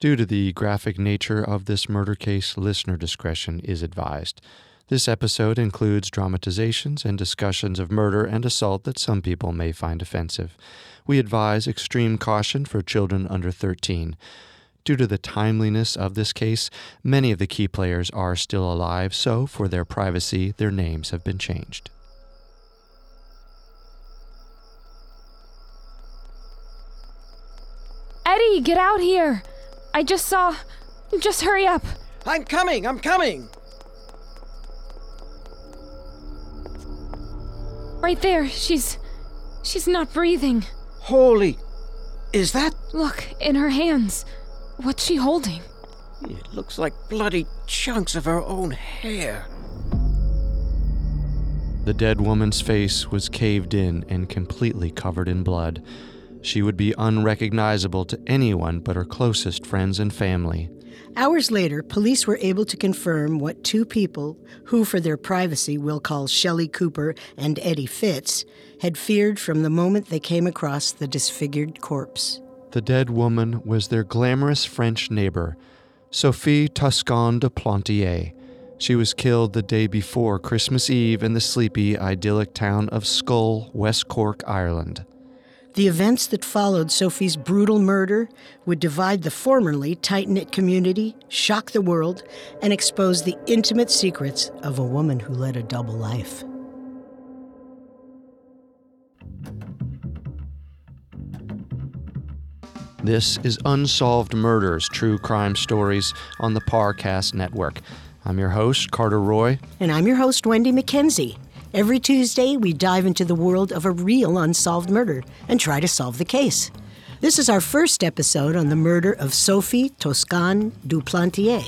Due to the graphic nature of this murder case, listener discretion is advised. This episode includes dramatizations and discussions of murder and assault that some people may find offensive. We advise extreme caution for children under 13. Due to the timeliness of this case, many of the key players are still alive, so for their privacy, their names have been changed. Eddie, get out here! I just saw. Just hurry up. I'm coming, I'm coming! Right there. She's. She's not breathing. Holy. Is that. Look, in her hands. What's she holding? It looks like bloody chunks of her own hair. The dead woman's face was caved in and completely covered in blood. She would be unrecognizable to anyone but her closest friends and family. Hours later, police were able to confirm what two people, who for their privacy we'll call Shelley Cooper and Eddie Fitz, had feared from the moment they came across the disfigured corpse. The dead woman was their glamorous French neighbor, Sophie Toscan de Plantier. She was killed the day before Christmas Eve in the sleepy, idyllic town of Schull, West Cork, Ireland. The events that followed Sophie's brutal murder would divide the formerly tight knit community, shock the world, and expose the intimate secrets of a woman who led a double life. This is Unsolved Murders True Crime Stories on the Parcast Network. I'm your host, Carter Roy. And I'm your host, Wendy McKenzie. Every Tuesday, we dive into the world of a real unsolved murder and try to solve the case. This is our first episode on the murder of Sophie Toscan du Plantier,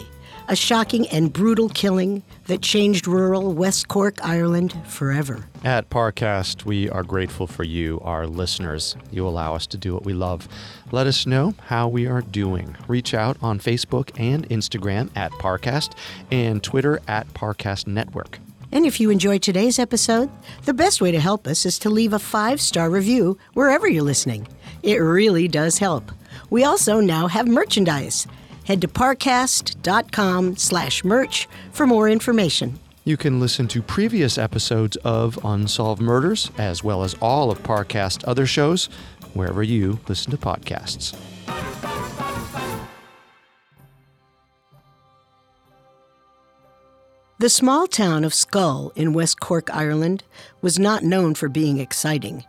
a shocking and brutal killing that changed rural West Cork, Ireland forever. At Parcast, we are grateful for you, our listeners. You allow us to do what we love. Let us know how we are doing. Reach out on Facebook and Instagram at Parcast and Twitter at Parcast Network. And if you enjoyed today's episode, the best way to help us is to leave a five star review wherever you're listening. It really does help. We also now have merchandise. Head to parcast.com slash merch for more information. You can listen to previous episodes of Unsolved Murders, as well as all of Parcast other shows, wherever you listen to podcasts. The small town of Schull in West Cork, Ireland, was not known for being exciting.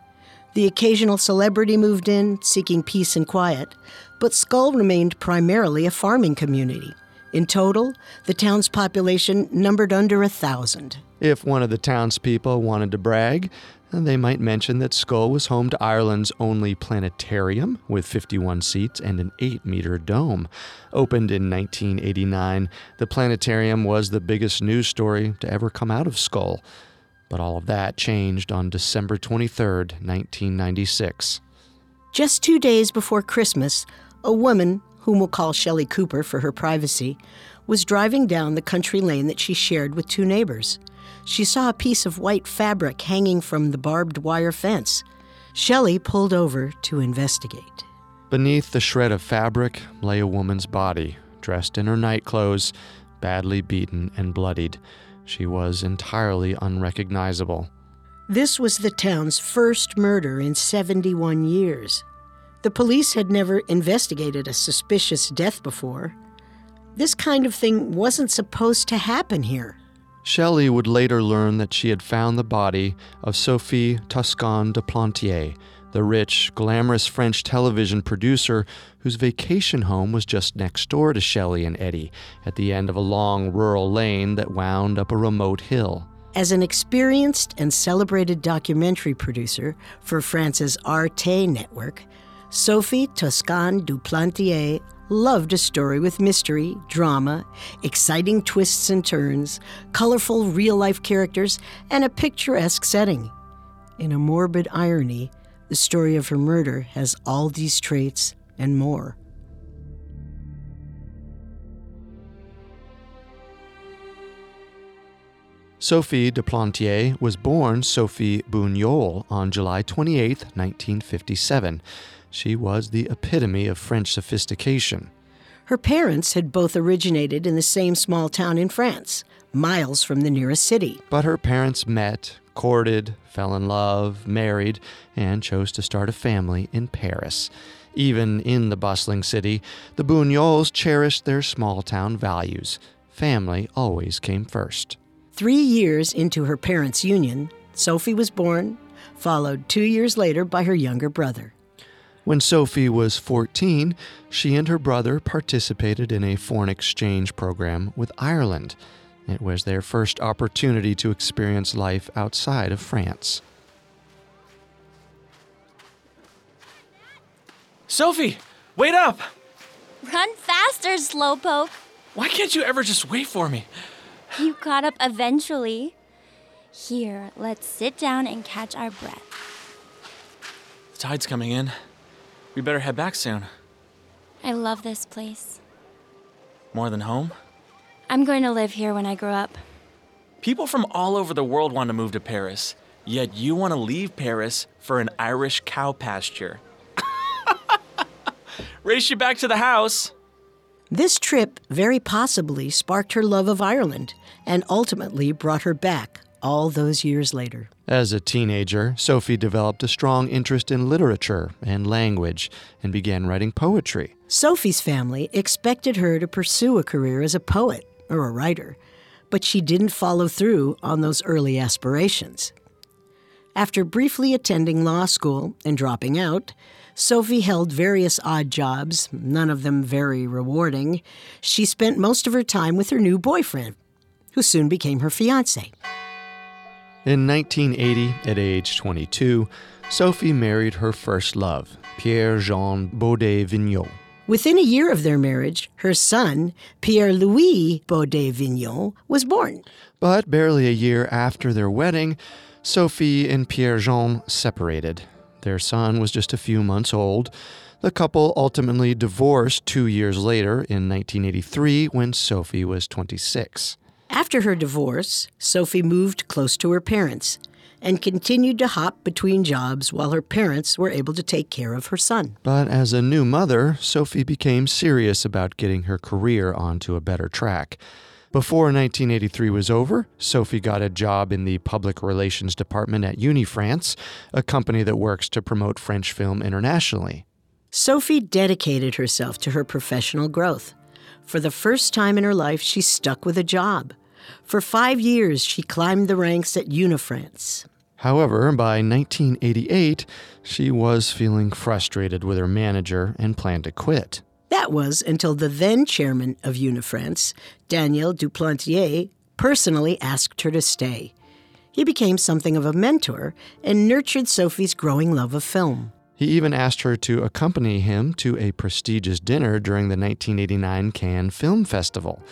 The occasional celebrity moved in, seeking peace and quiet, but Schull remained primarily a farming community. In total, the town's population numbered under a thousand. If one of the townspeople wanted to brag, they might mention that Schull was home to Ireland's only planetarium with 51 seats and an 8 meter dome. Opened in 1989, the planetarium was the biggest news story to ever come out of Schull. But all of that changed on December 23, 1996. Just two days before Christmas, a woman, whom we'll call Shelley Cooper for her privacy, was driving down the country lane that she shared with two neighbors. She saw a piece of white fabric hanging from the barbed wire fence. Shelley pulled over to investigate. Beneath the shred of fabric lay a woman's body, dressed in her nightclothes, badly beaten and bloodied. She was entirely unrecognizable. This was the town's first murder in 71 years. The police had never investigated a suspicious death before. This kind of thing wasn't supposed to happen here. Shelley would later learn that she had found the body of Sophie Toscan de Plantier, the rich, glamorous French television producer whose vacation home was just next door to Shelley and Eddie, at the end of a long rural lane that wound up a remote hill. As an experienced and celebrated documentary producer for France's Arte network, Sophie Toscan du Plantier loved a story with mystery, drama, exciting twists and turns, colorful real life characters, and a picturesque setting. In a morbid irony, the story of her murder has all these traits and more. Sophie de Plantier was born Sophie Bugnol on July 28, 1957. She was the epitome of French sophistication. Her parents had both originated in the same small town in France, miles from the nearest city. But her parents met, courted, fell in love, married, and chose to start a family in Paris. Even in the bustling city, the Bugnols cherished their small town values. Family always came first. Three years into her parents' union, Sophie was born, followed two years later by her younger brother. When Sophie was 14, she and her brother participated in a foreign exchange program with Ireland. It was their first opportunity to experience life outside of France. Sophie, wait up! Run faster, Slowpoke. Why can't you ever just wait for me? You caught up eventually. Here, let's sit down and catch our breath. The tide's coming in. We better head back soon. I love this place. More than home? I'm going to live here when I grow up. People from all over the world want to move to Paris, yet you want to leave Paris for an Irish cow pasture. Race you back to the house. This trip very possibly sparked her love of Ireland and ultimately brought her back all those years later. As a teenager, Sophie developed a strong interest in literature and language and began writing poetry. Sophie's family expected her to pursue a career as a poet or a writer, but she didn't follow through on those early aspirations. After briefly attending law school and dropping out, Sophie held various odd jobs, none of them very rewarding. She spent most of her time with her new boyfriend, who soon became her fiance. In 1980, at age 22, Sophie married her first love, Pierre Jean Baudet Vignon. Within a year of their marriage, her son, Pierre Louis Baudet Vignon, was born. But barely a year after their wedding, Sophie and Pierre Jean separated. Their son was just a few months old. The couple ultimately divorced two years later in 1983 when Sophie was 26. After her divorce, Sophie moved close to her parents and continued to hop between jobs while her parents were able to take care of her son. But as a new mother, Sophie became serious about getting her career onto a better track. Before 1983 was over, Sophie got a job in the public relations department at Unifrance, a company that works to promote French film internationally. Sophie dedicated herself to her professional growth. For the first time in her life, she stuck with a job. For five years, she climbed the ranks at Unifrance. However, by 1988, she was feeling frustrated with her manager and planned to quit. That was until the then chairman of Unifrance, Daniel du Plantier, personally asked her to stay. He became something of a mentor and nurtured Sophie's growing love of film. He even asked her to accompany him to a prestigious dinner during the 1989 Cannes Film Festival.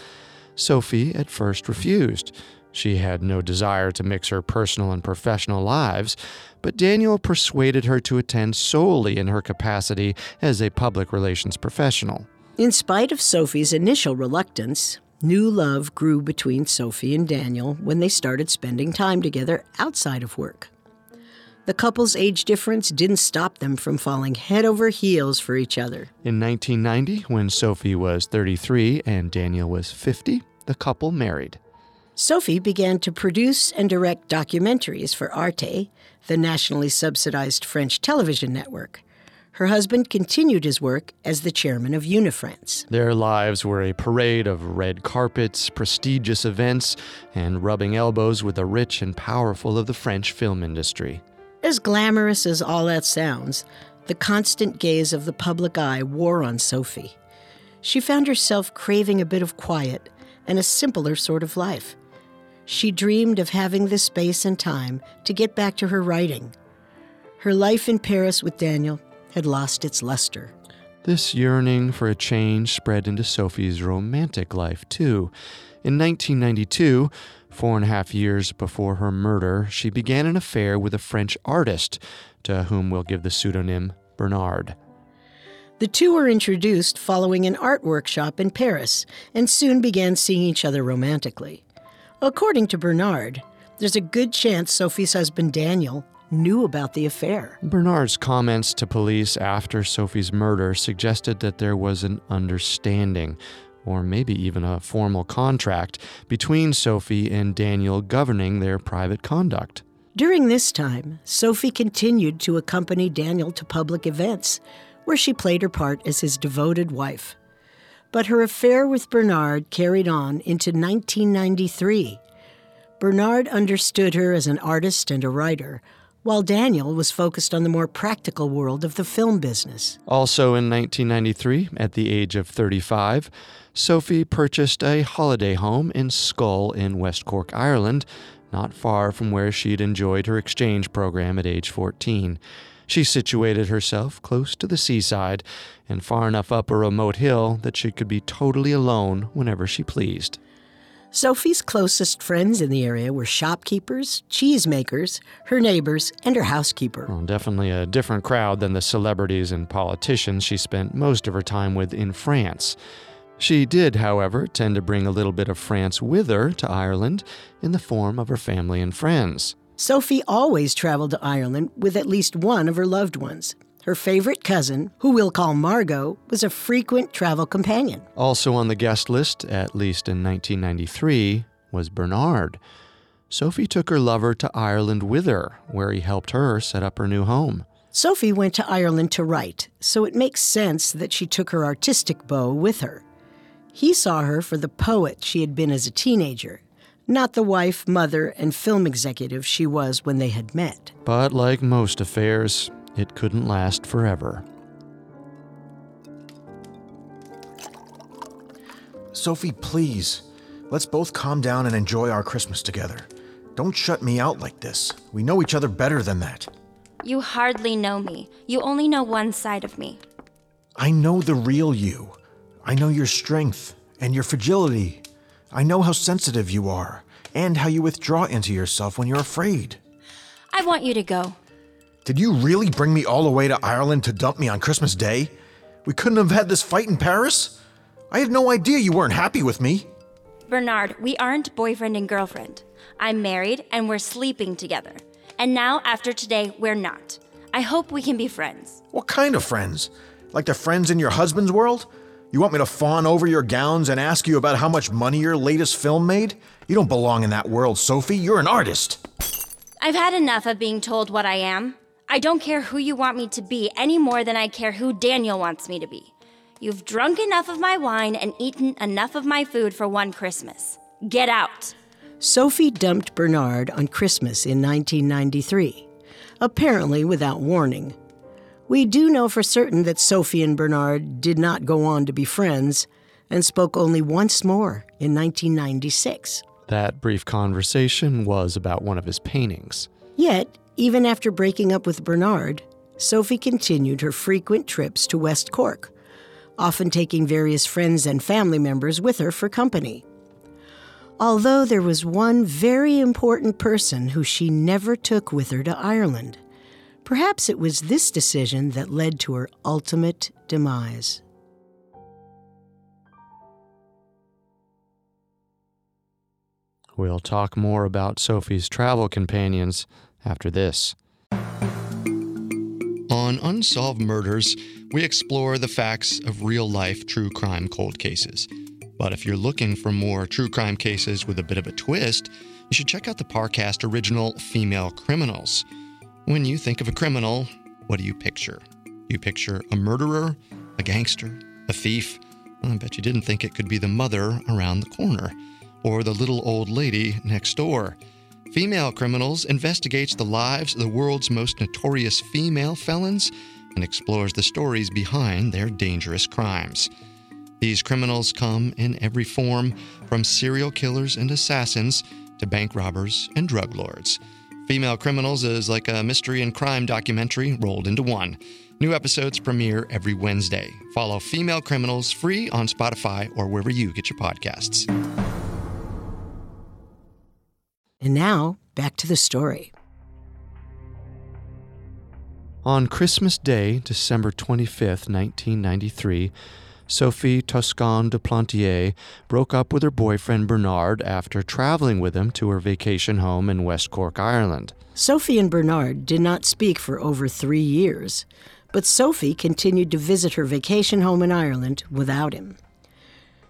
Sophie at first refused. She had no desire to mix her personal and professional lives, but Daniel persuaded her to attend solely in her capacity as a public relations professional. In spite of Sophie's initial reluctance, new love grew between Sophie and Daniel when they started spending time together outside of work. The couple's age difference didn't stop them from falling head over heels for each other. In 1990, when Sophie was 33 and Daniel was 50, the couple married. Sophie began to produce and direct documentaries for Arte, the nationally subsidized French television network. Her husband continued his work as the chairman of Unifrance. Their lives were a parade of red carpets, prestigious events, and rubbing elbows with the rich and powerful of the French film industry. As glamorous as all that sounds, the constant gaze of the public eye wore on Sophie. She found herself craving a bit of quiet and a simpler sort of life. She dreamed of having the space and time to get back to her writing. Her life in Paris with Daniel had lost its luster. This yearning for a change spread into Sophie's romantic life, too. In 1992, four and a half years before her murder, she began an affair with a French artist, to whom we'll give the pseudonym Bernard. The two were introduced following an art workshop in Paris and soon began seeing each other romantically. According to Bernard, there's a good chance Sophie's husband Daniel knew about the affair. Bernard's comments to police after Sophie's murder suggested that there was an understanding, or maybe even a formal contract, between Sophie and Daniel governing their private conduct. During this time, Sophie continued to accompany Daniel to public events, where she played her part as his devoted wife. But her affair with Bernard carried on into 1993. Bernard understood her as an artist and a writer, while Daniel was focused on the more practical world of the film business. Also in 1993, at the age of 35, Sophie purchased a holiday home in Schull in West Cork, Ireland, not far from where she'd enjoyed her exchange program at age 14. She situated herself close to the seaside and far enough up a remote hill that she could be totally alone whenever she pleased. Sophie's closest friends in the area were shopkeepers, cheesemakers, her neighbors, and her housekeeper. Well, definitely a different crowd than the celebrities and politicians she spent most of her time with in France. She did, however, tend to bring a little bit of France with her to Ireland in the form of her family and friends. Sophie always traveled to Ireland with at least one of her loved ones. Her favorite cousin, who we'll call Margot, was a frequent travel companion. Also on the guest list, at least in 1993, was Bernard. Sophie took her lover to Ireland with her, where he helped her set up her new home. Sophie went to Ireland to write, so it makes sense that she took her artistic beau with her. He saw her for the poet she had been as a teenager, not the wife, mother, and film executive she was when they had met. But like most affairs, it couldn't last forever. Sophie, please. Let's both calm down and enjoy our Christmas together. Don't shut me out like this. We know each other better than that. You hardly know me. You only know one side of me. I know the real you. I know your strength and your fragility. I know how sensitive you are and how you withdraw into yourself when you're afraid. I want you to go. Did you really bring me all the way to Ireland to dump me on Christmas Day? We couldn't have had this fight in Paris? I had no idea you weren't happy with me. Bernard, we aren't boyfriend and girlfriend. I'm married and we're sleeping together. And now, after today, we're not. I hope we can be friends. What kind of friends? Like the friends in your husband's world? You want me to fawn over your gowns and ask you about how much money your latest film made? You don't belong in that world, Sophie. You're an artist. I've had enough of being told what I am. I don't care who you want me to be any more than I care who Daniel wants me to be. You've drunk enough of my wine and eaten enough of my food for one Christmas. Get out. Sophie dumped Bernard on Christmas in 1993, apparently without warning. We do know for certain that Sophie and Bernard did not go on to be friends and spoke only once more in 1996. That brief conversation was about one of his paintings. Yet, even after breaking up with Bernard, Sophie continued her frequent trips to West Cork, often taking various friends and family members with her for company. Although there was one very important person who she never took with her to Ireland. Perhaps it was this decision that led to her ultimate demise. We'll talk more about Sophie's travel companions after this. On Unsolved Murders, we explore the facts of real life true crime cold cases. But if you're looking for more true crime cases with a bit of a twist, you should check out the Parcast original Female Criminals. When you think of a criminal, what do you picture? You picture a murderer, a gangster, a thief. I bet you didn't think it could be the mother around the corner or the little old lady next door. Female Criminals investigates the lives of the world's most notorious female felons and explores the stories behind their dangerous crimes. These criminals come in every form, from serial killers and assassins to bank robbers and drug lords. Female Criminals is like a mystery and crime documentary rolled into one. New episodes premiere every Wednesday. Follow Female Criminals free on Spotify or wherever you get your podcasts. And now, back to the story. On Christmas Day, December 25th, 1993, Sophie Toscan de Plantier broke up with her boyfriend Bernard after traveling with him to her vacation home in West Cork, Ireland. Sophie and Bernard did not speak for over three years, but Sophie continued to visit her vacation home in Ireland without him.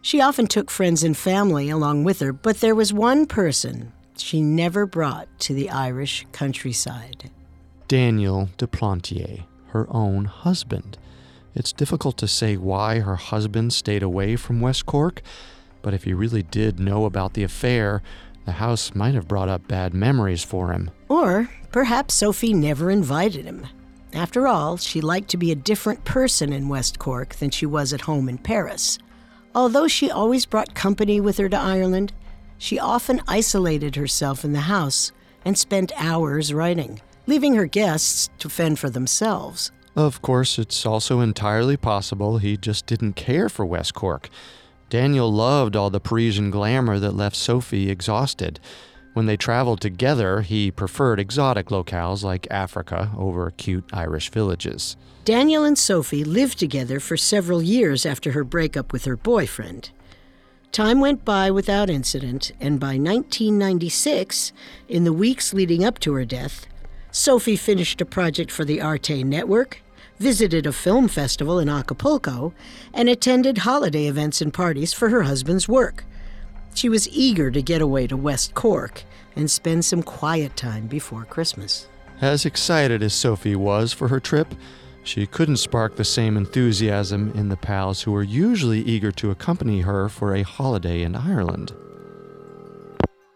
She often took friends and family along with her, but there was one person she never brought to the Irish countryside. Daniel de Plantier, her own husband. It's difficult to say why her husband stayed away from West Cork, but if he really did know about the affair, the house might have brought up bad memories for him. Or perhaps Sophie never invited him. After all, she liked to be a different person in West Cork than she was at home in Paris. Although she always brought company with her to Ireland, she often isolated herself in the house and spent hours writing, leaving her guests to fend for themselves. Of course, it's also entirely possible he just didn't care for West Cork. Daniel loved all the Parisian glamour that left Sophie exhausted. When they traveled together, he preferred exotic locales like Africa over cute Irish villages. Daniel and Sophie lived together for several years after her breakup with her boyfriend. Time went by without incident, and by 1996, in the weeks leading up to her death, Sophie finished a project for the Arte Network, visited a film festival in Acapulco, and attended holiday events and parties for her husband's work. She was eager to get away to West Cork and spend some quiet time before Christmas. As excited as Sophie was for her trip, she couldn't spark the same enthusiasm in the pals who were usually eager to accompany her for a holiday in Ireland.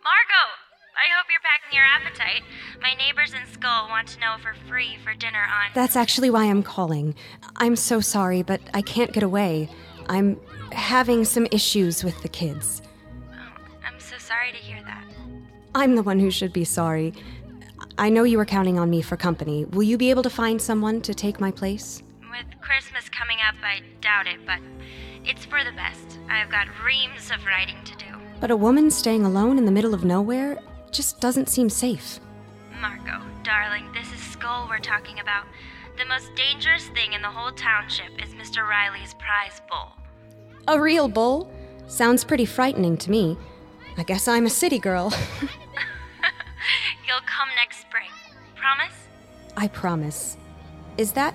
Margot, I hope you're packing your appetite. My neighbors in Schull want to know if we're free for dinner on. That's actually why I'm calling. I'm so sorry, but I can't get away. I'm having some issues with the kids. Oh, I'm so sorry to hear that. I'm the one who should be sorry. I know you were counting on me for company. Will you be able to find someone to take my place? With Christmas coming up, I doubt it, but it's for the best. I've got reams of writing to do. But a woman staying alone in the middle of nowhere just doesn't seem safe. Margot, darling, this is Schull we're talking about. The most dangerous thing in the whole township is Mr. Riley's prize bull. A real bull? Sounds pretty frightening to me. I guess I'm a city girl. You'll come next spring. Promise? I promise. Is that.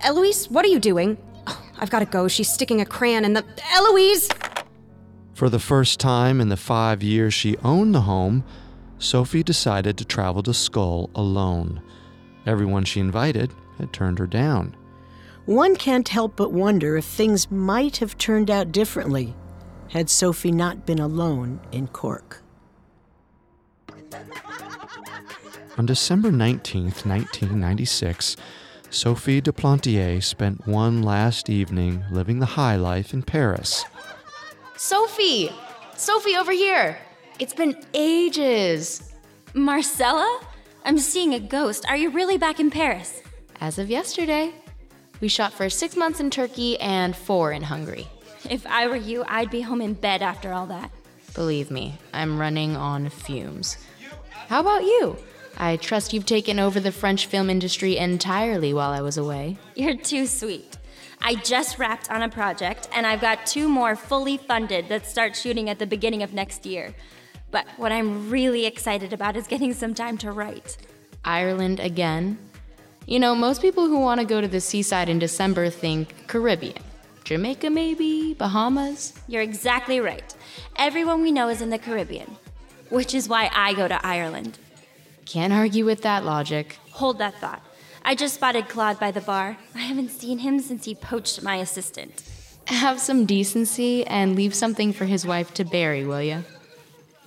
Eloise, what are you doing? Oh, I've gotta go. She's sticking a crayon in the. Eloise! For the first time in the five years she owned the home, Sophie decided to travel to Schull alone. Everyone she invited had turned her down. One can't help but wonder if things might have turned out differently had Sophie not been alone in Cork. On December 19th, 1996, Sophie de Plantier spent one last evening living the high life in Paris. Sophie! Sophie, over here! It's been ages. Marcella? I'm seeing a ghost. Are you really back in Paris? As of yesterday, we shot for six months in Turkey and four in Hungary. If I were you, I'd be home in bed after all that. Believe me, I'm running on fumes. How about you? I trust you've taken over the French film industry entirely while I was away. You're too sweet. I just wrapped on a project, and I've got two more fully funded that start shooting at the beginning of next year. But what I'm really excited about is getting some time to write. Ireland again? You know, most people who want to go to the seaside in December think Caribbean. Jamaica, maybe? Bahamas? You're exactly right. Everyone we know is in the Caribbean, which is why I go to Ireland. Can't argue with that logic. Hold that thought. I just spotted Claude by the bar. I haven't seen him since he poached my assistant. Have some decency and leave something for his wife to bury, will you?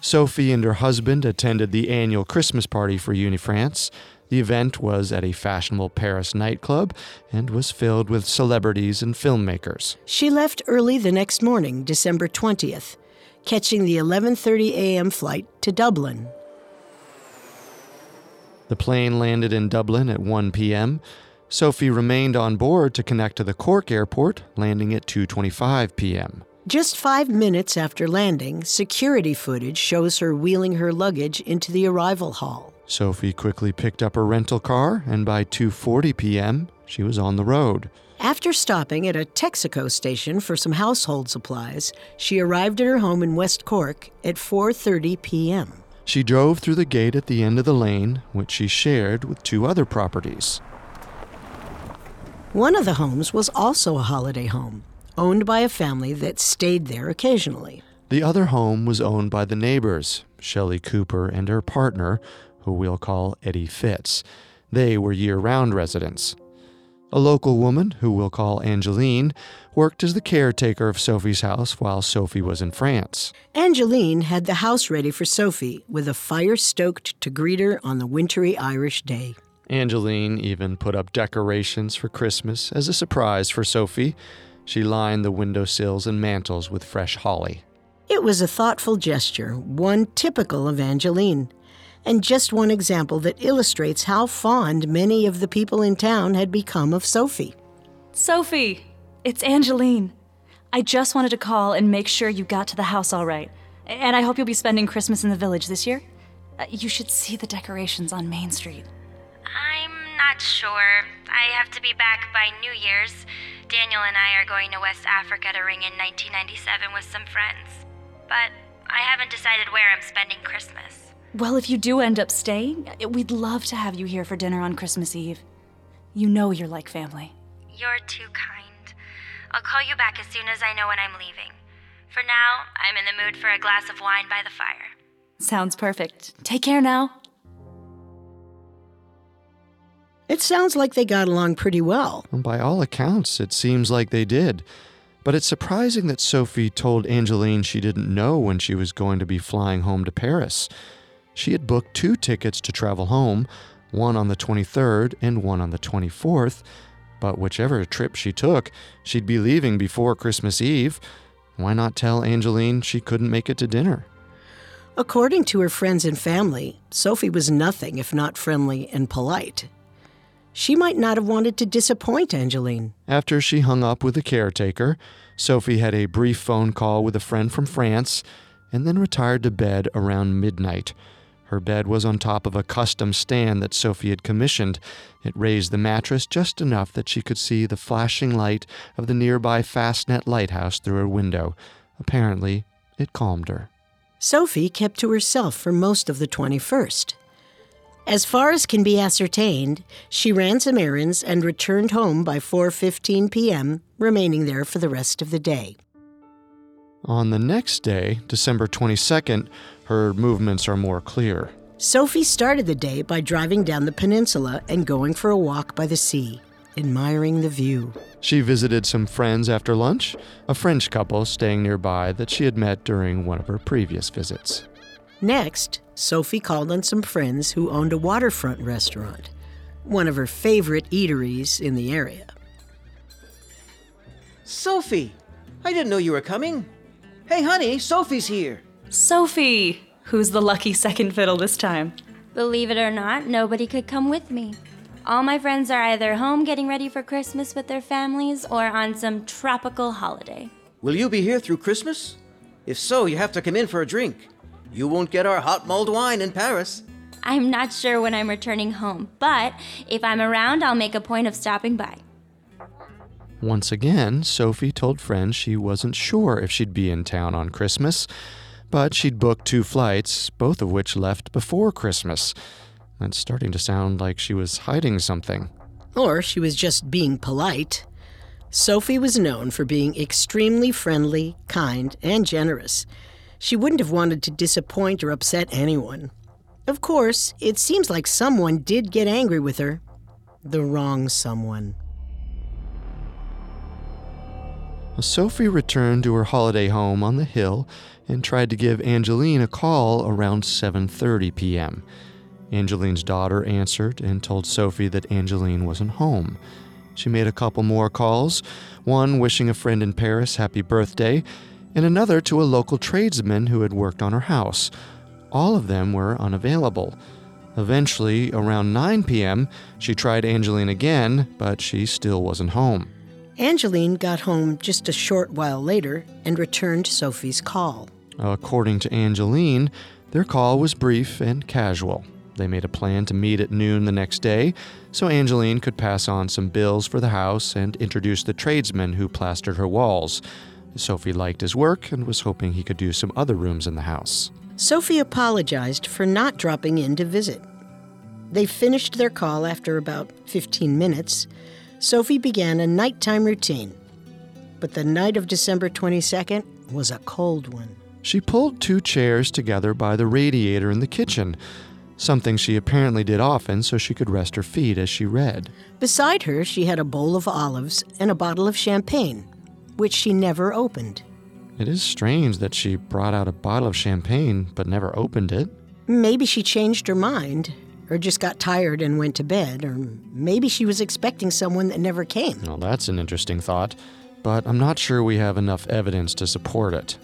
Sophie and her husband attended the annual Christmas party for Unifrance. The event was at a fashionable Paris nightclub and was filled with celebrities and filmmakers. She left early the next morning, December 20th, catching the 11:30 a.m. flight to Dublin. The plane landed in Dublin at 1 p.m. Sophie remained on board to connect to the Cork airport, landing at 2:25 p.m. Just 5 minutes after landing, security footage shows her wheeling her luggage into the arrival hall. Sophie quickly picked up her rental car, and by 2:40 p.m., she was on the road. After stopping at a Texaco station for some household supplies, she arrived at her home in West Cork at 4:30 p.m. She drove through the gate at the end of the lane, which she shared with two other properties. One of the homes was also a holiday home, owned by a family that stayed there occasionally. The other home was owned by the neighbors, Shelley Cooper and her partner, who we'll call Eddie Fitz. They were year round residents. A local woman, who we'll call Angeline, worked as the caretaker of Sophie's house while Sophie was in France. Angeline had the house ready for Sophie with a fire stoked to greet her on the wintry Irish day. Angeline even put up decorations for Christmas as a surprise for Sophie. She lined the window sills and mantels with fresh holly. It was a thoughtful gesture, one typical of Angeline, and just one example that illustrates how fond many of the people in town had become of Sophie. Sophie, it's Angeline. I just wanted to call and make sure you got to the house all right. And I hope you'll be spending Christmas in the village this year. Uh, you should see the decorations on Main Street. I'm not sure. I have to be back by New Year's. Daniel and I are going to West Africa to ring in 1997 with some friends. But I haven't decided where I'm spending Christmas. Well, if you do end up staying, we'd love to have you here for dinner on Christmas Eve. You know you're like family. You're too kind. I'll call you back as soon as I know when I'm leaving. For now, I'm in the mood for a glass of wine by the fire. Sounds perfect. Take care now. It sounds like they got along pretty well. By all accounts, it seems like they did. But it's surprising that Sophie told Angeline she didn't know when she was going to be flying home to Paris. She had booked two tickets to travel home, one on the 23rd and one on the 24th, but whichever trip she took, she'd be leaving before Christmas Eve. Why not tell Angeline she couldn't make it to dinner? According to her friends and family, Sophie was nothing if not friendly and polite. She might not have wanted to disappoint Angeline. After she hung up with the caretaker, Sophie had a brief phone call with a friend from France and then retired to bed around midnight. Her bed was on top of a custom stand that Sophie had commissioned. It raised the mattress just enough that she could see the flashing light of the nearby Fastnet lighthouse through her window. Apparently, it calmed her. Sophie kept to herself for most of the 21st. As far as can be ascertained, she ran some errands and returned home by 4:15 p.m., remaining there for the rest of the day. On the next day, December 22nd, her movements are more clear. Sophie started the day by driving down the peninsula and going for a walk by the sea, admiring the view. She visited some friends after lunch, a French couple staying nearby that she had met during one of her previous visits. Next, Sophie called on some friends who owned a waterfront restaurant, one of her favorite eateries in the area. Sophie, I didn't know you were coming. Hey, honey, Sophie's here. Sophie! Who's the lucky second fiddle this time? Believe it or not, nobody could come with me. All my friends are either home getting ready for Christmas with their families or on some tropical holiday. Will you be here through Christmas? If so, you have to come in for a drink. You won't get our hot mulled wine in Paris. I'm not sure when I'm returning home, but if I'm around, I'll make a point of stopping by. Once again, Sophie told friends she wasn't sure if she'd be in town on Christmas, but she'd booked two flights, both of which left before Christmas. It's starting to sound like she was hiding something. Or she was just being polite. Sophie was known for being extremely friendly, kind, and generous. She wouldn't have wanted to disappoint or upset anyone. Of course, it seems like someone did get angry with her. The wrong someone. Sophie returned to her holiday home on the hill and tried to give Angeline a call around 7:30 p.m. Angeline's daughter answered and told Sophie that Angeline wasn't home. She made a couple more calls, one wishing a friend in Paris happy birthday, and another to a local tradesman who had worked on her house. All of them were unavailable. Eventually, around 9 p.m., she tried Angeline again, but she still wasn't home. Angeline got home just a short while later and returned Sophie's call. According to Angeline, their call was brief and casual. They made a plan to meet at noon the next day so Angeline could pass on some bills for the house and introduce the tradesman who plastered her walls. Sophie liked his work and was hoping he could do some other rooms in the house. Sophie apologized for not dropping in to visit. They finished their call after about 15 minutes. Sophie began a nighttime routine. But the night of December 22nd was a cold one. She pulled two chairs together by the radiator in the kitchen, something she apparently did often so she could rest her feet as she read. Beside her, she had a bowl of olives and a bottle of champagne, which she never opened. It is strange that she brought out a bottle of champagne but never opened it. Maybe she changed her mind, or just got tired and went to bed, or maybe she was expecting someone that never came. Well, that's an interesting thought, but I'm not sure we have enough evidence to support it.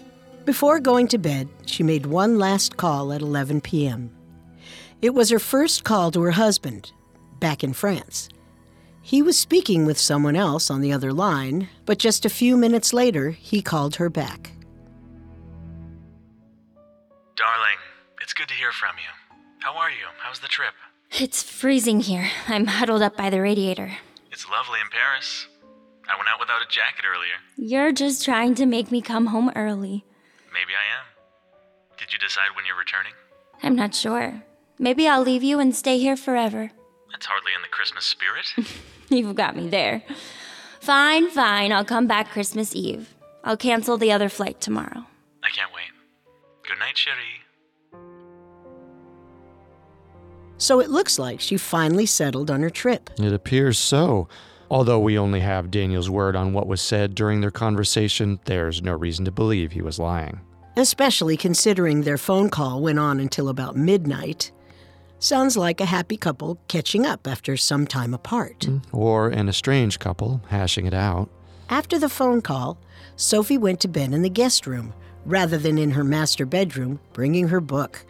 Before going to bed, she made one last call at 11 p.m. It was her first call to her husband, back in France. He was speaking with someone else on the other line, but just a few minutes later, he called her back. Darling, it's good to hear from you. How are you? How's the trip? It's freezing here. I'm huddled up by the radiator. It's lovely in Paris. I went out without a jacket earlier. You're just trying to make me come home early. Maybe I am. Did you decide when you're returning? I'm not sure. Maybe I'll leave you and stay here forever. That's hardly in the Christmas spirit. You've got me there. Fine, fine. I'll come back Christmas Eve. I'll cancel the other flight tomorrow. I can't wait. Good night, Cherie. So it looks like she finally settled on her trip. It appears so. Although we only have Daniel's word on what was said during their conversation, there's no reason to believe he was lying. Especially considering their phone call went on until about midnight. Sounds like a happy couple catching up after some time apart. Mm, or an estranged couple hashing it out. After the phone call, Sophie went to bed in the guest room rather than in her master bedroom, bringing her book.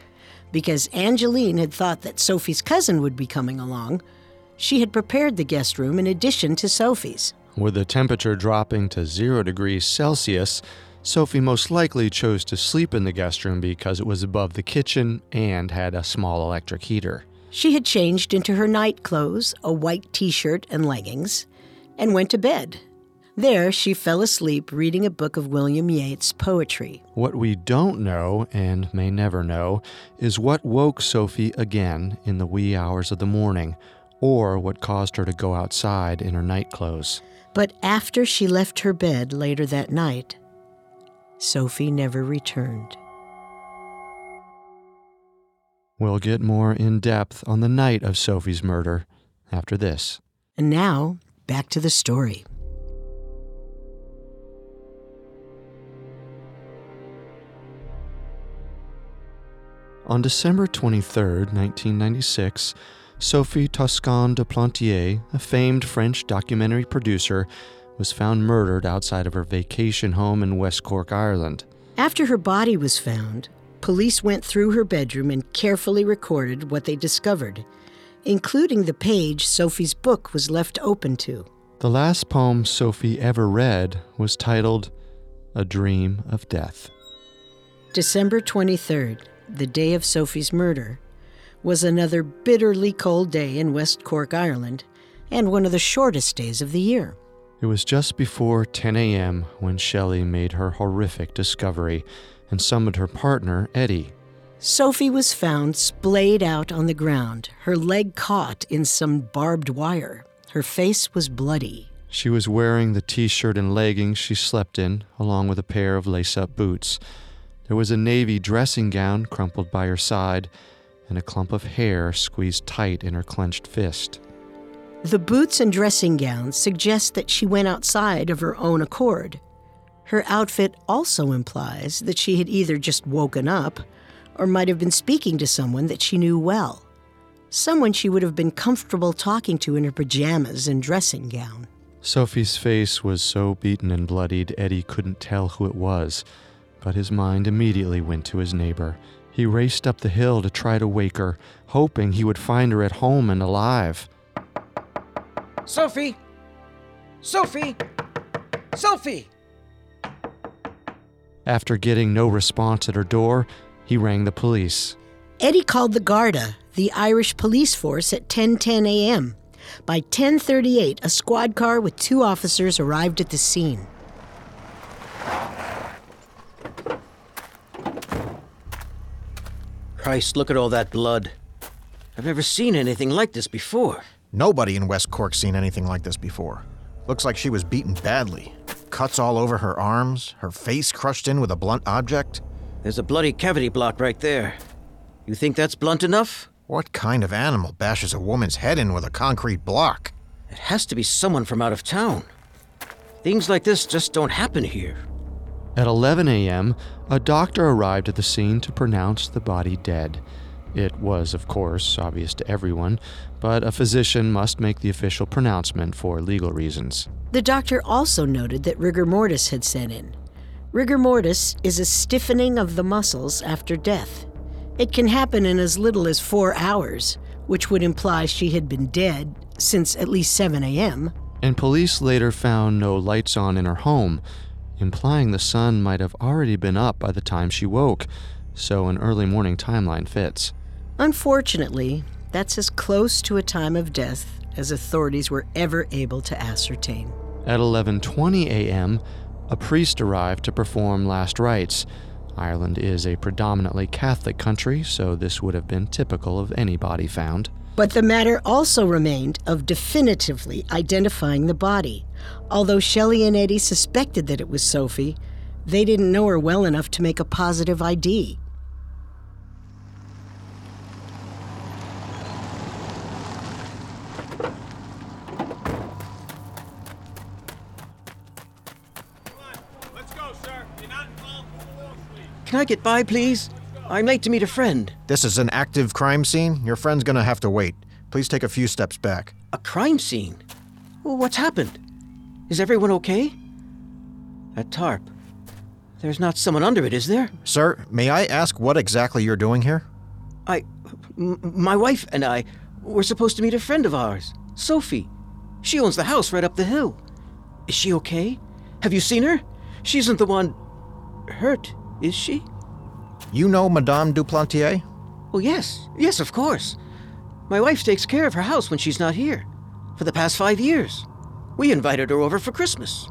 Because Angeline had thought that Sophie's cousin would be coming along, she had prepared the guest room in addition to Sophie's. With the temperature dropping to zero degrees Celsius, Sophie most likely chose to sleep in the guest room because it was above the kitchen and had a small electric heater. She had changed into her night clothes, a white t shirt and leggings, and went to bed. There, she fell asleep reading a book of William Yeats' poetry. What we don't know, and may never know, is what woke Sophie again in the wee hours of the morning, or what caused her to go outside in her night clothes. But after she left her bed later that night, Sophie never returned. We'll get more in depth on the night of Sophie's murder after this. And now, back to the story. On December 23, 1996, Sophie Toscan de Plantier, a famed French documentary producer, was found murdered outside of her vacation home in West Cork, Ireland. After her body was found, police went through her bedroom and carefully recorded what they discovered, including the page Sophie's book was left open to. The last poem Sophie ever read was titled A Dream of Death. December 23rd, the day of Sophie's murder, was another bitterly cold day in West Cork, Ireland, and one of the shortest days of the year. It was just before 10 a.m. when Shelley made her horrific discovery and summoned her partner, Eddie. Sophie was found splayed out on the ground, her leg caught in some barbed wire. Her face was bloody. She was wearing the t shirt and leggings she slept in, along with a pair of lace up boots. There was a navy dressing gown crumpled by her side, and a clump of hair squeezed tight in her clenched fist. The boots and dressing gown suggest that she went outside of her own accord. Her outfit also implies that she had either just woken up or might have been speaking to someone that she knew well. Someone she would have been comfortable talking to in her pajamas and dressing gown. Sophie's face was so beaten and bloodied, Eddie couldn't tell who it was, but his mind immediately went to his neighbor. He raced up the hill to try to wake her, hoping he would find her at home and alive. Sophie! Sophie! Sophie! After getting no response at her door, he rang the police. Eddie called the Garda, the Irish police force, at 10:10 a.m. By 10:38, a squad car with two officers arrived at the scene. Christ, look at all that blood. I've never seen anything like this before. Nobody in West Cork's seen anything like this before. Looks like she was beaten badly. Cuts all over her arms, her face crushed in with a blunt object. There's a bloody cavity block right there. You think that's blunt enough? What kind of animal bashes a woman's head in with a concrete block? It has to be someone from out of town. Things like this just don't happen here. At 11 a.m., a doctor arrived at the scene to pronounce the body dead. It was, of course, obvious to everyone, but a physician must make the official pronouncement for legal reasons. The doctor also noted that rigor mortis had set in. Rigor mortis is a stiffening of the muscles after death. It can happen in as little as four hours, which would imply she had been dead since at least 7 a.m. And police later found no lights on in her home, implying the sun might have already been up by the time she woke, so an early morning timeline fits. Unfortunately, that's as close to a time of death as authorities were ever able to ascertain. At 11:20 a.m., a priest arrived to perform last rites. Ireland is a predominantly Catholic country, so this would have been typical of any body found. But the matter also remained of definitively identifying the body. Although Shelley and Eddie suspected that it was Sophie, they didn't know her well enough to make a positive ID. Can I get by, please? I'm late to meet a friend. This is an active crime scene. Your friend's gonna have to wait. Please take a few steps back. A crime scene? Well, what's happened? Is everyone okay? That tarp. There's not someone under it, is there? Sir, may I ask what exactly you're doing here? I. M- my wife and I were supposed to meet a friend of ours, Sophie. She owns the house right up the hill. Is she okay? Have you seen her? She isn't the one. hurt, is she? You know Madame du Plantier? Well, oh, yes. Yes, of course. My wife takes care of her house when she's not here. For the past five years. We invited her over for Christmas.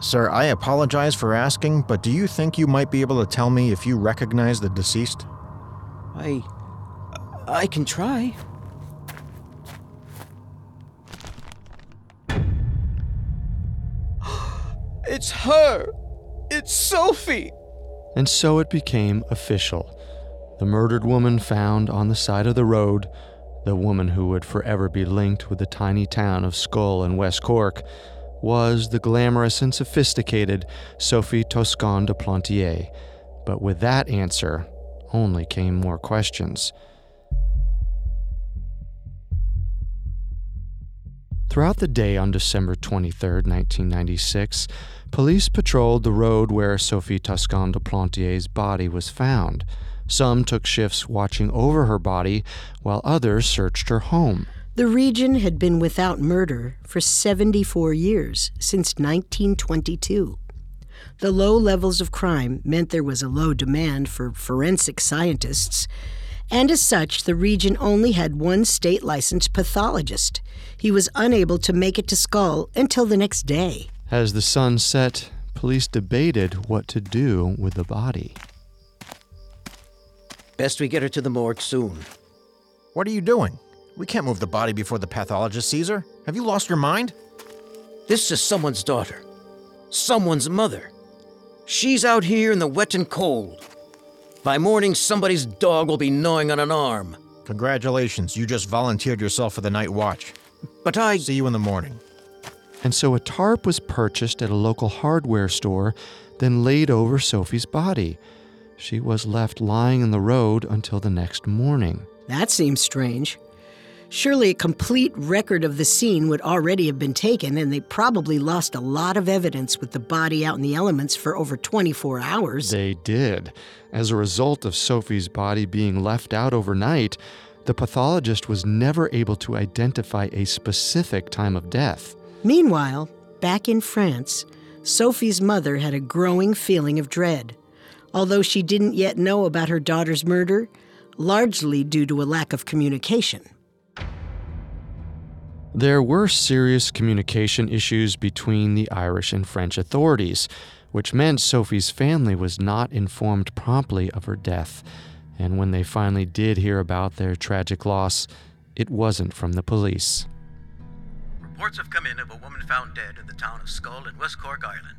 Sir, I apologize for asking, but do you think you might be able to tell me if you recognize the deceased? I. I can try. it's her! It's Sophie! And so it became official. The murdered woman found on the side of the road, the woman who would forever be linked with the tiny town of Schull in West Cork, was the glamorous and sophisticated Sophie Toscan du Plantier. But with that answer, only came more questions. Throughout the day on December 23, 1996, police patrolled the road where Sophie Toscan du Plantier's body was found. Some took shifts watching over her body, while others searched her home. The region had been without murder for 74 years, since 1922. The low levels of crime meant there was a low demand for forensic scientists, and as such, the region only had one state licensed pathologist. He was unable to make it to Schull until the next day. As the sun set, police debated what to do with the body. Best we get her to the morgue soon. What are you doing? We can't move the body before the pathologist sees her. Have you lost your mind? This is someone's daughter. Someone's mother. She's out here in the wet and cold. By morning, somebody's dog will be gnawing on an arm. Congratulations, you just volunteered yourself for the night watch. But I. See you in the morning. And so a tarp was purchased at a local hardware store, then laid over Sophie's body. She was left lying in the road until the next morning. That seems strange. Surely a complete record of the scene would already have been taken, and they probably lost a lot of evidence with the body out in the elements for over 24 hours. They did. As a result of Sophie's body being left out overnight, the pathologist was never able to identify a specific time of death. Meanwhile, back in France, Sophie's mother had a growing feeling of dread. Although she didn't yet know about her daughter's murder, largely due to a lack of communication. There were serious communication issues between the Irish and French authorities, which meant Sophie's family was not informed promptly of her death. And when they finally did hear about their tragic loss, it wasn't from the police. Reports have come in of a woman found dead in the town of Schull in West Cork, Ireland.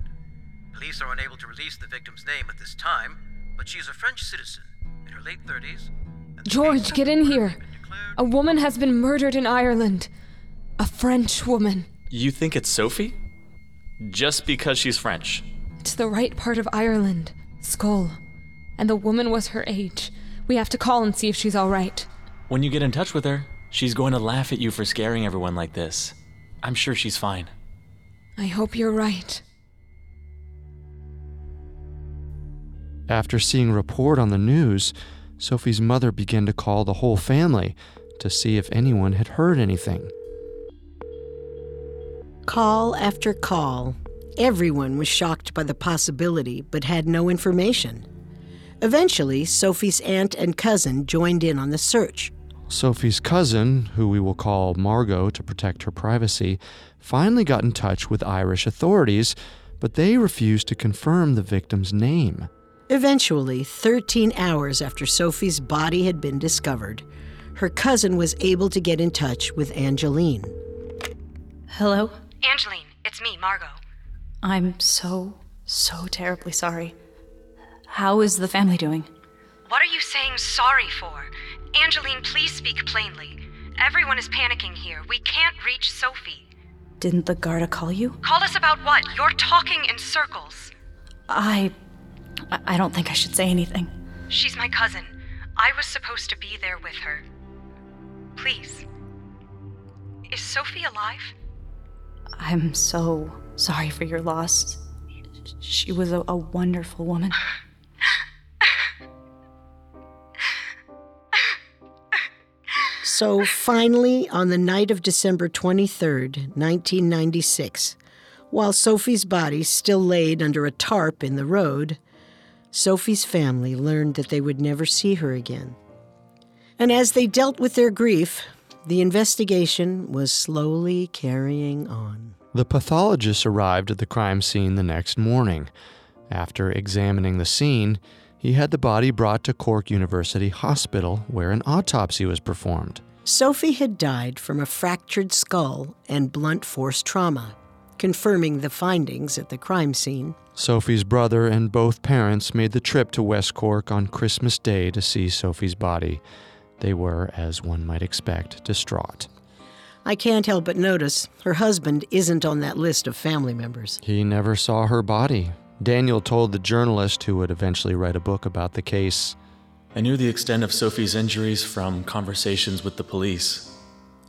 Police are unable to release the victim's name at this time, but she is a French citizen in her late 30s. George, get in here. A woman has been murdered in Ireland. A French woman. You think it's Sophie? Just because she's French. It's the right part of Ireland. Schull. And the woman was her age. We have to call and see if she's all right. When you get in touch with her, she's going to laugh at you for scaring everyone like this. I'm sure she's fine. I hope you're right. After seeing a report on the news, Sophie's mother began to call the whole family to see if anyone had heard anything. Call after call. Everyone was shocked by the possibility but had no information. Eventually, Sophie's aunt and cousin joined in on the search. Sophie's cousin, who we will call Margot to protect her privacy, finally got in touch with Irish authorities, but they refused to confirm the victim's name. Eventually, 13 hours after Sophie's body had been discovered, her cousin was able to get in touch with Angeline. Hello? Angeline, it's me, Margot. I'm so, so terribly sorry. How is the family doing? What are you saying sorry for? Angeline, please speak plainly. Everyone is panicking here. We can't reach Sophie. Didn't the Garda call you? Call us about what? You're talking in circles. I. I don't think I should say anything. She's my cousin. I was supposed to be there with her. Please. Is Sophie alive? I'm so sorry for your loss. She was a, a wonderful woman. So finally, on the night of December 23rd, 1996, while Sophie's body still laid under a tarp in the road, Sophie's family learned that they would never see her again. And as they dealt with their grief, the investigation was slowly carrying on. The pathologist arrived at the crime scene the next morning. After examining the scene, he had the body brought to Cork University Hospital where an autopsy was performed. Sophie had died from a fractured skull and blunt force trauma, confirming the findings at the crime scene. Sophie's brother and both parents made the trip to West Cork on Christmas Day to see Sophie's body. They were, as one might expect, distraught. I can't help but notice her husband isn't on that list of family members. He never saw her body. Daniel told the journalist who would eventually write a book about the case. I knew the extent of Sophie's injuries from conversations with the police,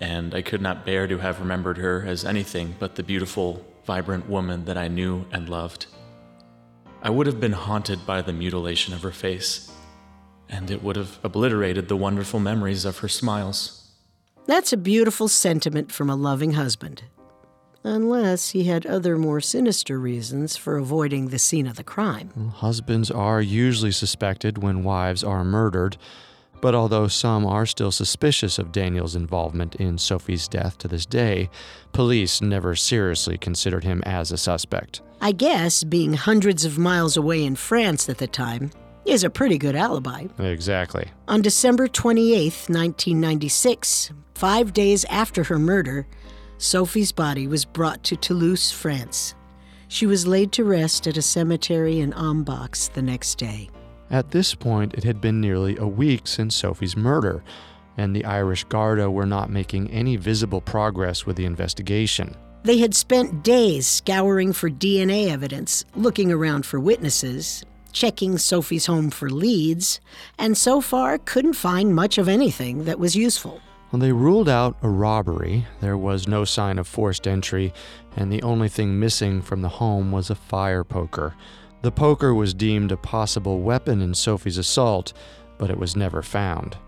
and I could not bear to have remembered her as anything but the beautiful, vibrant woman that I knew and loved. I would have been haunted by the mutilation of her face, and it would have obliterated the wonderful memories of her smiles. That's a beautiful sentiment from a loving husband. Unless he had other more sinister reasons for avoiding the scene of the crime. Husbands are usually suspected when wives are murdered, but although some are still suspicious of Daniel's involvement in Sophie's death to this day, police never seriously considered him as a suspect. I guess being hundreds of miles away in France at the time is a pretty good alibi. Exactly. On December 28, 1996, five days after her murder, Sophie's body was brought to Toulouse, France. She was laid to rest at a cemetery in Ambax the next day. At this point, it had been nearly a week since Sophie's murder, and the Irish Garda were not making any visible progress with the investigation. They had spent days scouring for DNA evidence, looking around for witnesses, checking Sophie's home for leads, and so far couldn't find much of anything that was useful. When they ruled out a robbery, there was no sign of forced entry, and the only thing missing from the home was a fire poker. The poker was deemed a possible weapon in Sophie's assault, but it was never found.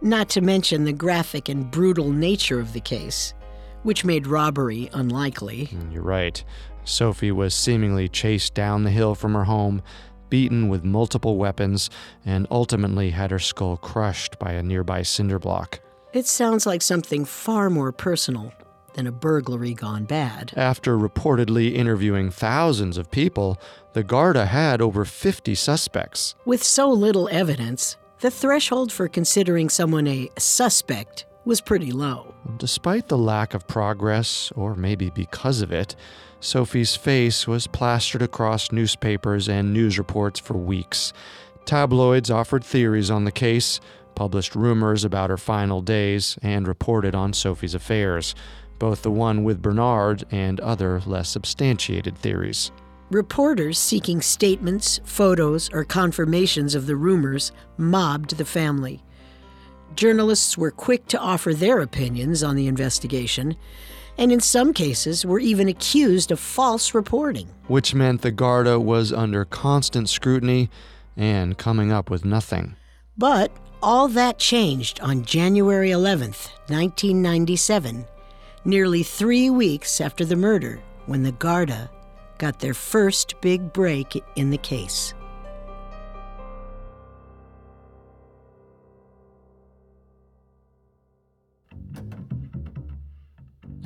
Not to mention the graphic and brutal nature of the case, which made robbery unlikely. Mm, you're right. Sophie was seemingly chased down the hill from her home, beaten with multiple weapons, and ultimately had her skull crushed by a nearby cinder block. It sounds like something far more personal than a burglary gone bad. After reportedly interviewing thousands of people, the Garda had over 50 suspects. With so little evidence, the threshold for considering someone a suspect was pretty low. Despite the lack of progress, or maybe because of it, Sophie's face was plastered across newspapers and news reports for weeks. Tabloids offered theories on the case, published rumors about her final days, and reported on Sophie's affairs, both the one with Bernard and other less substantiated theories. Reporters seeking statements, photos, or confirmations of the rumors mobbed the family. Journalists were quick to offer their opinions on the investigation, and in some cases were even accused of false reporting. Which meant the Garda was under constant scrutiny and coming up with nothing. But all that changed on January 11th, 1997, nearly three weeks after the murder, when the Garda got their first big break in the case.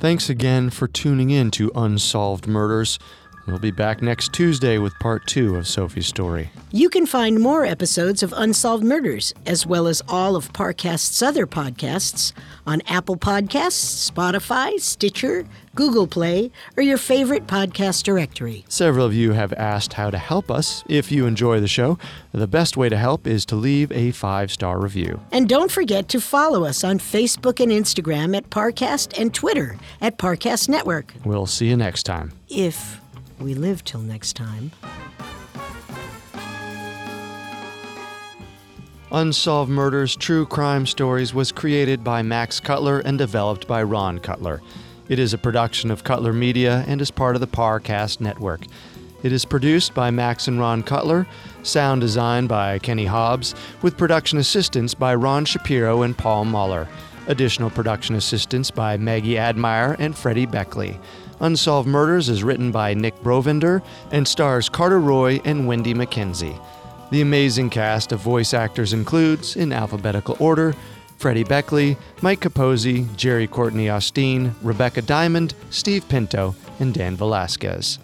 Thanks again for tuning in to Unsolved Murders. We'll be back next Tuesday with part two of Sophie's story. You can find more episodes of Unsolved Murders, as well as all of Parcast's other podcasts, on Apple Podcasts, Spotify, Stitcher, Google Play, or your favorite podcast directory. Several of you have asked how to help us. If you enjoy the show, the best way to help is to leave a five star review. And don't forget to follow us on Facebook and Instagram at Parcast and Twitter at Parcast Network. We'll see you next time. If we live till next time. Unsolved Murders True Crime Stories was created by Max Cutler and developed by Ron Cutler. It is a production of Cutler Media and is part of the Parcast Network. It is produced by Max and Ron Cutler, sound design by Kenny Hobbs, with production assistance by Ron Shapiro and Paul Muller. Additional production assistance by Maggie Admire and Freddie Beckley. Unsolved Murders is written by Nick Brovender and stars Carter Roy and Wendy McKenzie. The amazing cast of voice actors includes, in alphabetical order, Freddie Beckley, Mike Capozzi, Jerry Courtney Austin, Rebecca Diamond, Steve Pinto, and Dan Velasquez.